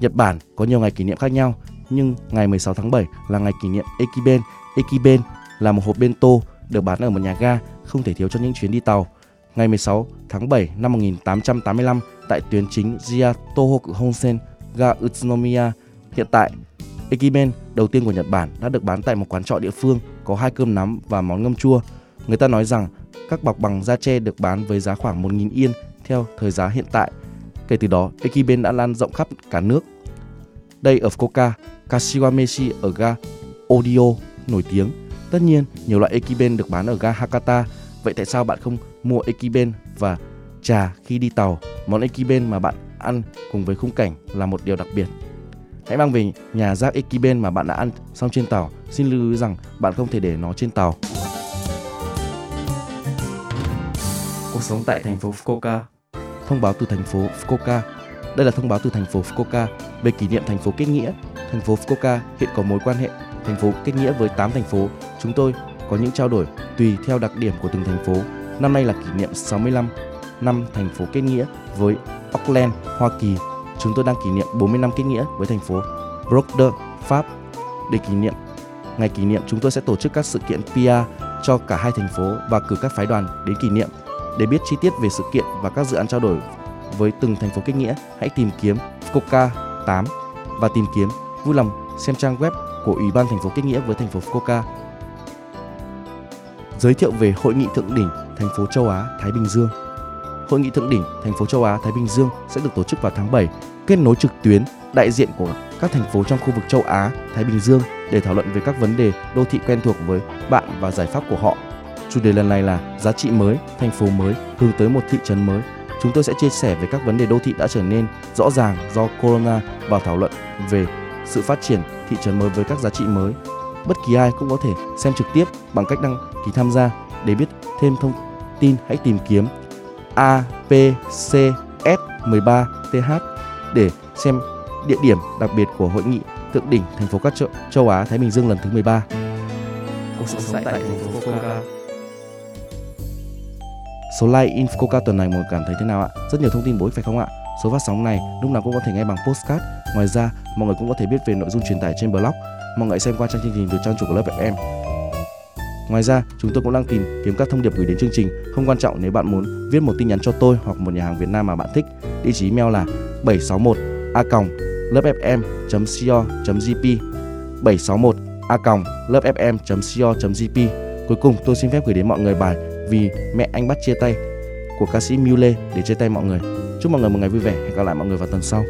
Nhật Bản có nhiều ngày kỷ niệm khác nhau, nhưng ngày 16 tháng 7 là ngày kỷ niệm Ekiben. Ekiben là một hộp bento được bán ở một nhà ga không thể thiếu cho những chuyến đi tàu. Ngày 16 tháng 7 năm 1885 tại tuyến chính Jia Tohoku Honsen, ga Utsunomiya. Hiện tại, Ekiben đầu tiên của Nhật Bản đã được bán tại một quán trọ địa phương có hai cơm nắm và món ngâm chua. Người ta nói rằng các bọc bằng da tre được bán với giá khoảng 1.000 yên theo thời giá hiện tại. Kể từ đó, Ekiben đã lan rộng khắp cả nước. Đây ở Fukuoka, Kashiwa Meshi ở ga Odio nổi tiếng. Tất nhiên, nhiều loại Ekiben được bán ở ga Hakata. Vậy tại sao bạn không mua Ekiben và trà khi đi tàu? Món Ekiben mà bạn ăn cùng với khung cảnh là một điều đặc biệt. Hãy mang về nhà rác Ekiben mà bạn đã ăn xong trên tàu. Xin lưu ý rằng bạn không thể để nó trên tàu. Cuộc sống tại thành phố Fukuoka. Thông báo từ thành phố Fukuoka. Đây là thông báo từ thành phố Fukuoka về kỷ niệm thành phố kết nghĩa. Thành phố Fukuoka hiện có mối quan hệ thành phố kết nghĩa với 8 thành phố. Chúng tôi có những trao đổi tùy theo đặc điểm của từng thành phố. Năm nay là kỷ niệm 65 năm thành phố kết nghĩa với Auckland, Hoa Kỳ. Chúng tôi đang kỷ niệm 40 năm kết nghĩa với thành phố Bordeaux, Pháp. Để kỷ niệm ngày kỷ niệm, chúng tôi sẽ tổ chức các sự kiện PR cho cả hai thành phố và cử các phái đoàn đến kỷ niệm. Để biết chi tiết về sự kiện và các dự án trao đổi với từng thành phố kết nghĩa, hãy tìm kiếm Fukuoka 8 và tìm kiếm vui lòng xem trang web của Ủy ban thành phố kết nghĩa với thành phố Fukuoka. Giới thiệu về Hội nghị thượng đỉnh thành phố châu Á Thái Bình Dương. Hội nghị thượng đỉnh thành phố châu Á Thái Bình Dương sẽ được tổ chức vào tháng 7, kết nối trực tuyến đại diện của các thành phố trong khu vực châu Á Thái Bình Dương để thảo luận về các vấn đề đô thị quen thuộc với bạn và giải pháp của họ. Chủ đề lần này là giá trị mới, thành phố mới hướng tới một thị trấn mới. Chúng tôi sẽ chia sẻ về các vấn đề đô thị đã trở nên rõ ràng do corona và thảo luận về sự phát triển thị trấn mới với các giá trị mới. Bất kỳ ai cũng có thể xem trực tiếp bằng cách đăng ký tham gia. Để biết thêm thông tin hãy tìm kiếm APCS13TH để xem địa điểm đặc biệt của hội nghị thượng đỉnh thành phố các châu, châu Á Thái Bình Dương lần thứ 13. Cuộc sống tại thành phố Fukuoka. Số like in tuần này mọi người cảm thấy thế nào ạ? Rất nhiều thông tin bổ ích phải không ạ? Số phát sóng này lúc nào cũng có thể nghe bằng postcard. Ngoài ra, mọi người cũng có thể biết về nội dung truyền tải trên blog. Mọi người xem qua trang chương trình từ trang chủ của lớp FM. Ngoài ra, chúng tôi cũng đang tìm kiếm các thông điệp gửi đến chương trình. Không quan trọng nếu bạn muốn viết một tin nhắn cho tôi hoặc một nhà hàng Việt Nam mà bạn thích. Địa chỉ email là 761 a lớpfm.co.jp 761 a lớpfm.co.jp Cuối cùng tôi xin phép gửi đến mọi người bài vì mẹ anh bắt chia tay của ca sĩ Mule để chia tay mọi người. Chúc mọi người một ngày vui vẻ. Hẹn gặp lại mọi người vào tuần sau.